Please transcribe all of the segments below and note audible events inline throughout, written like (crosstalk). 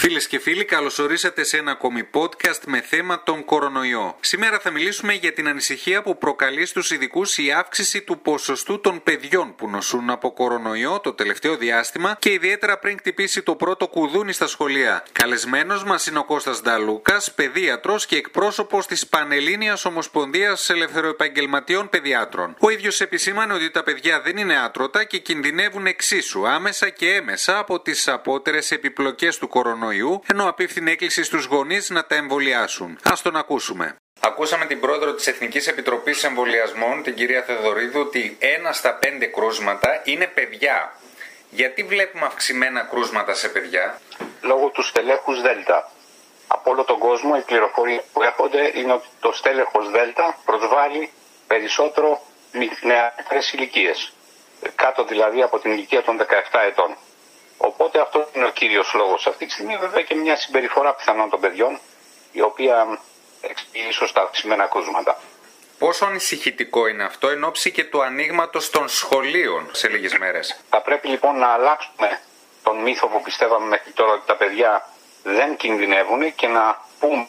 Φίλες και φίλοι, καλώ ορίσατε σε ένα ακόμη podcast με θέμα τον κορονοϊό. Σήμερα θα μιλήσουμε για την ανησυχία που προκαλεί στους ειδικούς η αύξηση του ποσοστού των παιδιών που νοσούν από κορονοϊό το τελευταίο διάστημα και ιδιαίτερα πριν χτυπήσει το πρώτο κουδούνι στα σχολεία. Καλεσμένος μας είναι ο Κώστας Νταλούκας, παιδίατρος και εκπρόσωπος της Πανελλήνιας Ομοσπονδίας Ελευθεροεπαγγελματιών Παιδιάτρων. Ο ίδιος επισήμανε ότι τα παιδιά δεν είναι άτρωτα και κινδυνεύουν εξίσου άμεσα και έμεσα από τις απότερες επιπλοκές του κορονοϊού κορονοϊού, ενώ απίφθηνε έκκληση στους γονείς να τα εμβολιάσουν. Α τον ακούσουμε. Ακούσαμε την πρόεδρο της Εθνικής Επιτροπής Εμβολιασμών, την κυρία Θεδωρίδου, ότι ένα στα πέντε κρούσματα είναι παιδιά. Γιατί βλέπουμε αυξημένα κρούσματα σε παιδιά, Λόγω του στελέχους Δέλτα. Από όλο τον κόσμο οι πληροφορίες που έρχονται είναι ότι το στέλεχος Δέλτα προσβάλλει περισσότερο νεαρές ηλικίες. Κάτω δηλαδή από την ηλικία των 17 ετών. Οπότε αυτό είναι ο κύριος λόγος. Αυτή τη στιγμή βέβαια και μια συμπεριφορά πιθανών των παιδιών, η οποία εξηγεί ίσως τα αυξημένα κρούσματα. Πόσο ανησυχητικό είναι αυτό εν ώψη και του ανοίγματος των σχολείων σε λίγες μέρες; Θα πρέπει λοιπόν να αλλάξουμε τον μύθο που πιστεύαμε μέχρι τώρα ότι τα παιδιά δεν κινδυνεύουν και να πούμε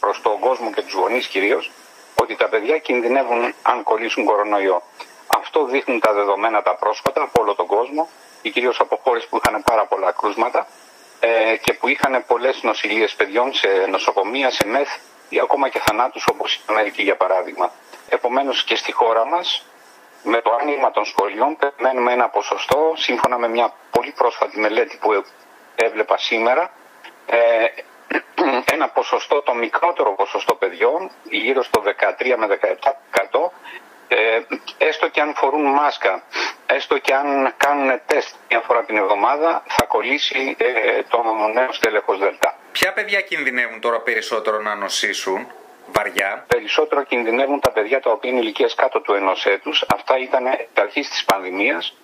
προς τον κόσμο και τους γονείς κυρίως ότι τα παιδιά κινδυνεύουν αν κολλήσουν κορονοϊό. Αυτό δείχνουν τα δεδομένα τα πρόσφατα από όλο τον κόσμο και κυρίως από χώρες που είχαν πάρα πολλά κρούσματα ε, και που είχαν πολλές νοσηλίες παιδιών σε νοσοκομεία, σε μεθ ή ακόμα και θανάτους όπως η Αμερική για παράδειγμα. Επομένως και στη χώρα μας με το άνοιγμα των σχολείων περιμένουμε ένα ποσοστό σύμφωνα με μια πολύ πρόσφατη μελέτη που έβλεπα σήμερα ε, (clears throat) ένα ποσοστό, το μικρότερο ποσοστό παιδιών, γύρω στο 13 με 17%, ε, έστω και αν φορούν μάσκα, έστω και αν κάνουν τεστ μια φορά την εβδομάδα, θα κολλήσει ε, το νέο στέλεχος Δελτά. Ποια παιδιά κινδυνεύουν τώρα περισσότερο να νοσήσουν βαριά; Περισσότερο κινδυνεύουν τα παιδιά τα οποία είναι ηλικία κάτω του ενός έτους. Αυτά ήταν εξ αρχής της πανδημίας,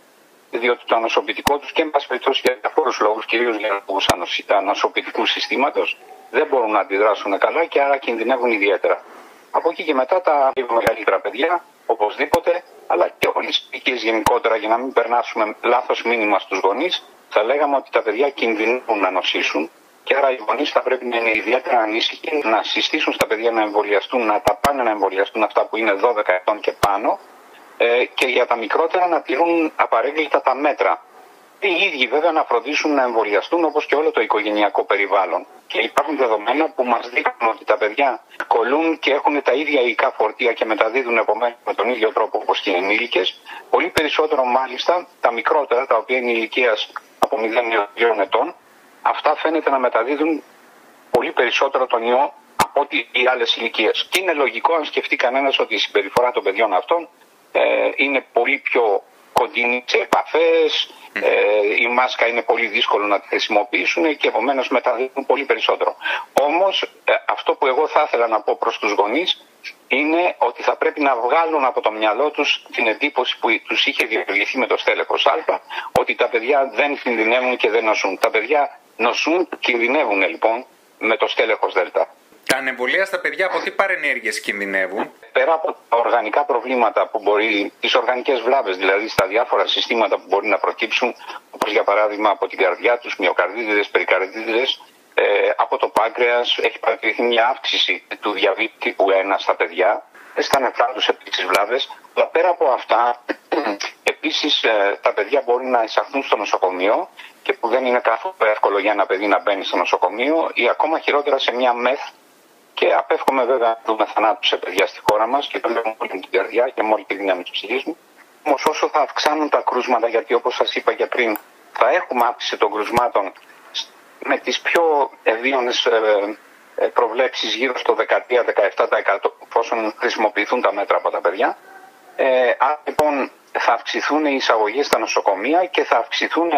διότι το ανοσοποιητικό τους και, εν πάση περιπτώσει, για διαφόρου λόγους, κυρίως για λόγους ανοσοποιητικού συστήματος, δεν μπορούν να αντιδράσουν καλά και άρα κινδυνεύουν ιδιαίτερα. Από εκεί και μετά τα λίγο μεγαλύτερα παιδιά οπωσδήποτε, αλλά και όλε τι ηλικίε γενικότερα, για να μην περνάσουμε λάθος μήνυμα στους γονείς, θα λέγαμε ότι τα παιδιά κινδυνεύουν να νοσήσουν. Και άρα οι γονείς θα πρέπει να είναι ιδιαίτερα ανήσυχοι, να συστήσουν στα παιδιά να εμβολιαστούν, να τα πάνε να εμβολιαστούν αυτά που είναι 12 ετών και πάνω, ε, και για τα μικρότερα να τηρούν απαρέγκλητα τα μέτρα οι ίδιοι βέβαια να φροντίσουν να εμβολιαστούν όπως και όλο το οικογενειακό περιβάλλον. Και υπάρχουν δεδομένα που μας δείχνουν ότι τα παιδιά κολλούν και έχουν τα ίδια υλικά φορτία και μεταδίδουν επομένως με τον ίδιο τρόπο όπως και οι ενήλικες. Πολύ περισσότερο μάλιστα τα μικρότερα, τα οποία είναι ηλικίας από 0 έως 2 ετών, αυτά φαίνεται να μεταδίδουν πολύ περισσότερο τον ιό από ό,τι οι άλλες ηλικίες. Και είναι λογικό αν σκεφτεί κανένας ότι η συμπεριφορά των παιδιών αυτών ε, είναι πολύ πιο κοντινή σε επαφές, ε, η μάσκα είναι πολύ δύσκολο να τη χρησιμοποιήσουν και επομένως μεταδίδουν πολύ περισσότερο. Όμως ε, αυτό που εγώ θα ήθελα να πω προς τους γονείς είναι ότι θα πρέπει να βγάλουν από το μυαλό τους την εντύπωση που τους είχε δημιουργηθεί με το στέλεχος Α, ότι τα παιδιά δεν κινδυνεύουν και δεν νοσούν. Τα παιδιά νοσούν, κινδυνεύουν λοιπόν με το στέλεχος Δέλτα. Τα ανεμβολία στα παιδιά από τι παρενέργειες κινδυνεύουν; Πέρα από τα οργανικά προβλήματα που μπορεί, τις οργανικές βλάβες, δηλαδή στα διάφορα συστήματα που μπορεί να προκύψουν, όπως για παράδειγμα από την καρδιά τους, μυοκαρδίτιδες, περικαρδίτιδες, ε, από το πάγκρεα, έχει παρατηρηθεί μια αύξηση του διαβήτη τύπου 1 στα παιδιά, στα νεφρά του επίση βλάβες. Αλλά πέρα από αυτά, (clears throat) επίσης ε, τα παιδιά μπορεί να εισαχθούν στο νοσοκομείο και που δεν είναι καθόλου εύκολο για ένα παιδί να μπαίνει στο νοσοκομείο ή ακόμα χειρότερα σε μια μεθ και απέφχομαι βέβαια να δούμε θανάτους σε παιδιά στη χώρα μας και το λέω με όλη την καρδιά και με όλη τη δύναμη τη ψυχή μου. Όμως όσο θα αυξάνουν τα κρούσματα, γιατί όπως σας είπα και πριν, θα έχουμε αύξηση των κρουσμάτων με τις πιο ευίωνες ε, προβλέψεις γύρω στο 13-17% εφόσον χρησιμοποιηθούν τα μέτρα από τα παιδιά. Ε, άρα λοιπόν θα αυξηθούν οι εισαγωγές στα νοσοκομεία και θα αυξηθούν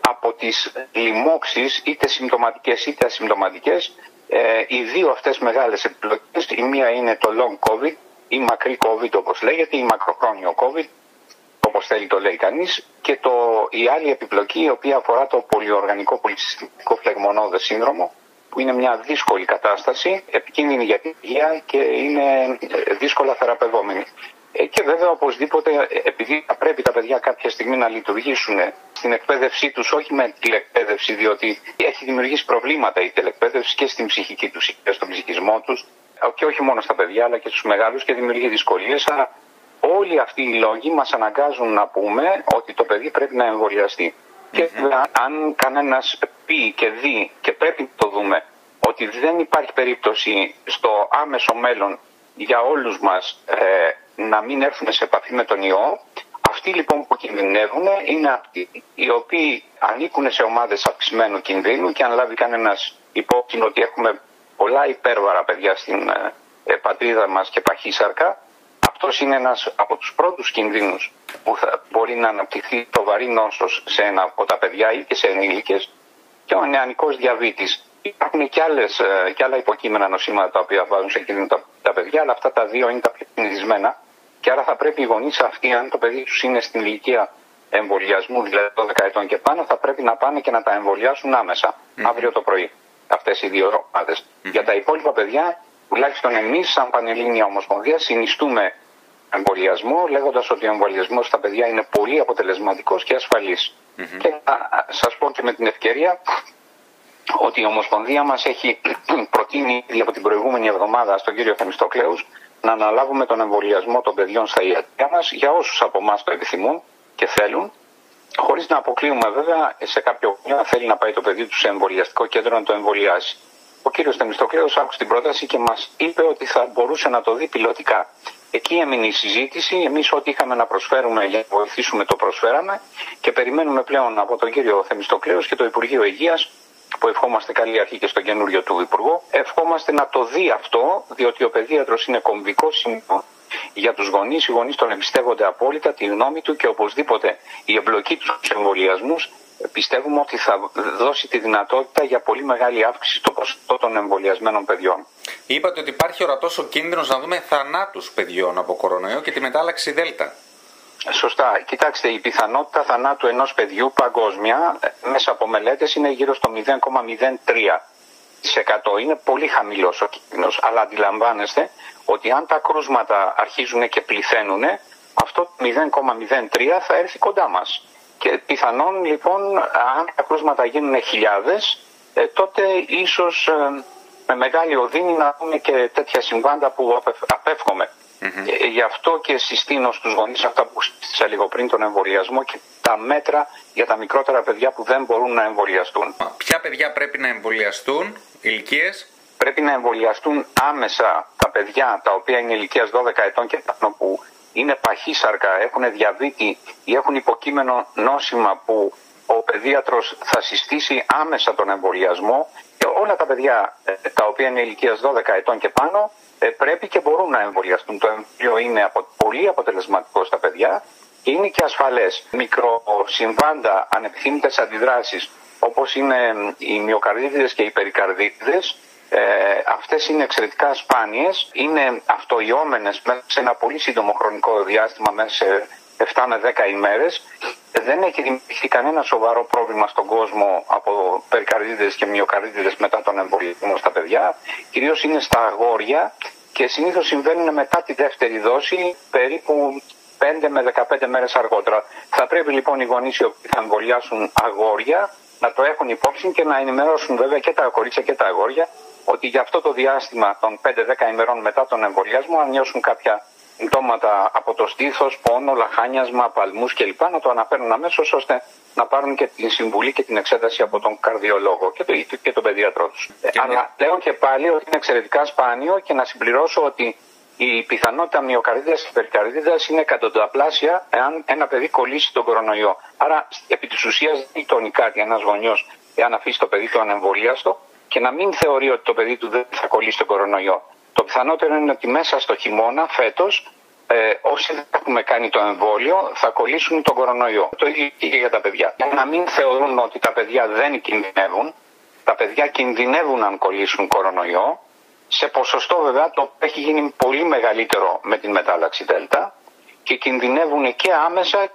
από τις λοιμώξεις είτε συμπτωματικές είτε ασυμπτωματικές ε, οι δύο αυτές μεγάλες επιλογές, η μία είναι το long covid ή μακρύ covid όπως λέγεται ή μακροχρόνιο covid όπως θέλει το λέει κανείς και το, η άλλη επιπλοκή η οποία αφορά το πολυοργανικό πολυσυστημικό φλεγμονώδες σύνδρομο που είναι μια δύσκολη κατάσταση, επικίνδυνη για την υγεία και είναι δύσκολα θεραπευόμενη. Ε, και βέβαια οπωσδήποτε επειδή θα πρέπει τα παιδιά κάποια στιγμή να λειτουργήσουν στην εκπαίδευσή τους όχι με τηλεκπαίδευση διότι έχει δημιουργήσει προβλήματα η τηλεκπαίδευση και στην ψυχική τους και στον ψυχισμό τους και όχι μόνο στα παιδιά αλλά και στους μεγάλους και δημιουργεί δυσκολίες αλλά όλοι αυτοί οι λόγοι μας αναγκάζουν να πούμε ότι το παιδί πρέπει να εμβολιαστεί. Και αν κανένας πει και δει και πρέπει να το δούμε ότι δεν υπάρχει περίπτωση στο άμεσο μέλλον για όλους μας ε, να μην έρθουν σε επαφή με τον ιό, αυτοί λοιπόν που κινδυνεύουν είναι αυτοί οι οποίοι ανήκουν σε ομάδες αυξημένου κινδύνου και αν λάβει κανένας υπόψη ότι έχουμε πολλά υπέρβαρα παιδιά στην ε, πατρίδα μας και παχύσαρκα, αυτός είναι ένας από τους πρώτους κινδύνους που θα μπορεί να αναπτυχθεί το βαρύ νόσος σε ένα από τα παιδιά ή και σε ενήλικες και ο νεανικός διαβήτης. Υπάρχουν και, άλλες, ε, και άλλα υποκείμενα νοσήματα τα οποία βάζουν σε κίνδυνο τα, τα παιδιά, αλλά αυτά τα δύο είναι τα πιο συνηθισμένα και άρα θα πρέπει οι γονείς αυτοί, αν το παιδί τους είναι στην ηλικία εμβολιασμού, δηλαδή 12 ετών και πάνω, θα πρέπει να πάνε και να τα εμβολιάσουν άμεσα, αύριο το πρωί. Αυτές οι δύο ομάδε. Για τα υπόλοιπα παιδιά, τουλάχιστον εμείς, σαν Πανελλήνια Ομοσπονδία, συνιστούμε εμβολιασμό, λέγοντας ότι ο εμβολιασμός στα παιδιά είναι πολύ αποτελεσματικός και ασφαλής. Και θα σας πω και με την ευκαιρία ότι η Ομοσπονδία μας έχει (clears throat) προτείνει από την προηγούμενη εβδομάδα στον κύριο Θεμιστοκλέους να αναλάβουμε τον εμβολιασμό των παιδιών στα ιατρικά μας για όσους από εμάς το επιθυμούν και θέλουν, χωρίς να αποκλείουμε βέβαια σε κάποιο να θέλει να πάει το παιδί του σε εμβολιαστικό κέντρο να το εμβολιάσει. Ο κύριος Θεμιστοκλέο άκουσε την πρόταση και μας είπε ότι θα μπορούσε να το δει πιλωτικά. Εκεί έμεινε η συζήτηση. Εμείς, ό,τι είχαμε να προσφέρουμε για να βοηθήσουμε, το προσφέραμε και περιμένουμε πλέον από τον κύριο Θεμιστοκλέο και το Υπουργείο Υγείας που ευχόμαστε καλή αρχή και στον καινούριο του Υπουργό, ευχόμαστε να το δει αυτό, διότι ο παιδίατρος είναι κομβικό σημείο για τους γονείς. Οι γονείς τον εμπιστεύονται απόλυτα, τη γνώμη του και οπωσδήποτε η εμπλοκή τους στους εμβολιασμούς πιστεύουμε ότι θα δώσει τη δυνατότητα για πολύ μεγάλη αύξηση στο ποσοστό των εμβολιασμένων παιδιών. Είπατε ότι υπάρχει ορατός ο κίνδυνος να δούμε θανάτους παιδιών από κορονοϊό και τη μετάλλαξη Δέλτα. Σωστά. Κοιτάξτε, η πιθανότητα θανάτου ενός παιδιού παγκόσμια ε, μέσα από μελέτες είναι γύρω στο 0,03%. Είναι πολύ χαμηλός ο κίνδυνος, αλλά αντιλαμβάνεστε ότι αν τα κρούσματα αρχίζουν και πληθαίνουν, αυτό το 0,03 θα έρθει κοντά μας. Και πιθανόν λοιπόν, αν τα κρούσματα γίνουν χιλιάδες, ε, τότε ίσως ε, με μεγάλη οδύνη να δούμε και τέτοια συμβάντα που απέφχομαι. Mm-hmm. Γι' αυτό και συστήνω στους γονείς αυτά που συστήσα λίγο πριν τον εμβολιασμό και τα μέτρα για τα μικρότερα παιδιά που δεν μπορούν να εμβολιαστούν. Ποια παιδιά πρέπει να εμβολιαστούν, ηλικίες; Πρέπει να εμβολιαστούν άμεσα τα παιδιά τα οποία είναι ηλικίας 12 ετών και πάνω που είναι παχύσαρκα, έχουν διαβήτη ή έχουν υποκείμενο νόσημα που ο παιδίατρος θα συστήσει άμεσα τον εμβολιασμό και όλα τα παιδιά ε, τα οποία είναι ηλικίας 12 ετών και πάνω ε, πρέπει και μπορούν να εμβολιαστούν. Το εμβόλιο είναι πολύ αποτελεσματικό στα παιδιά και είναι και ασφαλές. Μικροσυμβάντα, ανεπιθύμητες αντιδράσεις όπως είναι οι μυοκαρδίτιδες και οι περικαρδίτιδες ε, αυτές είναι εξαιρετικά σπάνιες, είναι αυτοϊόμενες μέσα σε ένα πολύ σύντομο χρονικό διάστημα, μέσα σε 7 με 10 ημέρες. Δεν έχει δημιουργηθεί κανένα σοβαρό πρόβλημα στον κόσμο από περικαρδίτιδες και μυοκαρδίτιδες μετά τον εμβολιασμό στα παιδιά. Κυρίως είναι στα αγόρια και συνήθως συμβαίνουν μετά τη δεύτερη δόση περίπου 5 με 15 μέρες αργότερα. Θα πρέπει λοιπόν οι γονείς οι οποίοι θα εμβολιάσουν αγόρια να το έχουν υπόψη και να ενημερώσουν βέβαια και τα κορίτσια και τα αγόρια ότι για αυτό το διάστημα των 5-10 ημερών μετά τον εμβολιασμό αν νιώσουν κάποια συμπτώματα από το στήθος, πόνο, λαχάνιασμα, παλμούς κλπ. να το αναφέρουν αμέσως ώστε να πάρουν και την συμβουλή και την εξέταση από τον καρδιολόγο και, το, και τον παιδιατρό τους. Αλλά λέω και πάλι ότι είναι εξαιρετικά σπάνιο και να συμπληρώσω ότι η πιθανότητα μυοκαρδίδα και περικαρδίδα είναι εκατονταπλάσια εάν ένα παιδί κολλήσει τον κορονοϊό. Άρα, επί της ουσίας, δεν γειτονεί κάτι ένας γονιός εάν αφήσει το παιδί του ανεμβολίαστο και να μην θεωρεί ότι το παιδί του δεν θα κολλήσει τον κορονοϊό. Το πιθανότερο είναι ότι μέσα στο χειμώνα φέτος ε, όσοι δεν έχουμε κάνει το εμβόλιο θα κολλήσουν τον κορονοϊό. Το ίδιο και για τα παιδιά. Για να μην θεωρούν ότι τα παιδιά δεν κινδυνεύουν, τα παιδιά κινδυνεύουν αν κολλήσουν κορονοϊό, σε ποσοστό βέβαια το έχει γίνει πολύ μεγαλύτερο με την μετάλλαξη Δέλτα και κινδυνεύουν και άμεσα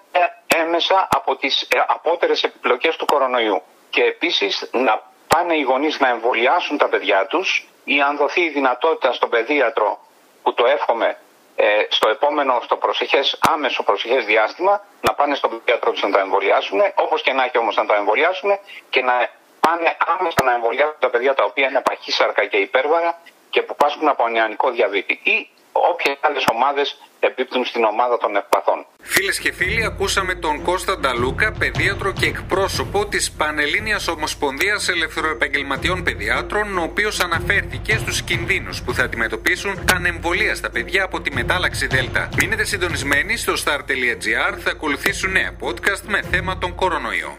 και έμεσα από τις ε, απότερες επιπλοκές του κορονοϊού. Και επίσης να πάνε οι γονείς να εμβολιάσουν τα παιδιά τους ή αν δοθεί η δυνατότητα στον παιδίατρο που το εύχομαι ε, στο επόμενο, στο προσεχές, άμεσο προσεχές διάστημα να πάνε στον παιδίατρο τους να τα εμβολιάσουν, όπως και να έχει όμως να τα εμβολιάσουν και να πάνε άμεσα να εμβολιάσουν τα παιδιά τα οποία είναι παχύσαρκα και υπέρβαρα και που πάσχουν από νεανικό διαβήτη ή όποιες άλλες ομάδες επίπτουν στην ομάδα των ευπαθών. Φίλες και φίλοι, ακούσαμε τον Κώστα Νταλούκα, παιδίατρο και εκπρόσωπο της Πανελλήνιας Ομοσπονδίας Ελευθεροεπαγγελματιών Παιδιάτρων, ο οποίος αναφέρθηκε στους κινδύνους που θα αντιμετωπίσουν ανεμβολία στα παιδιά από τη μετάλλαξη Δέλτα. Μείνετε συντονισμένοι στο star.gr, θα ακολουθήσουν νέα podcast με θέμα τον κορονοϊό.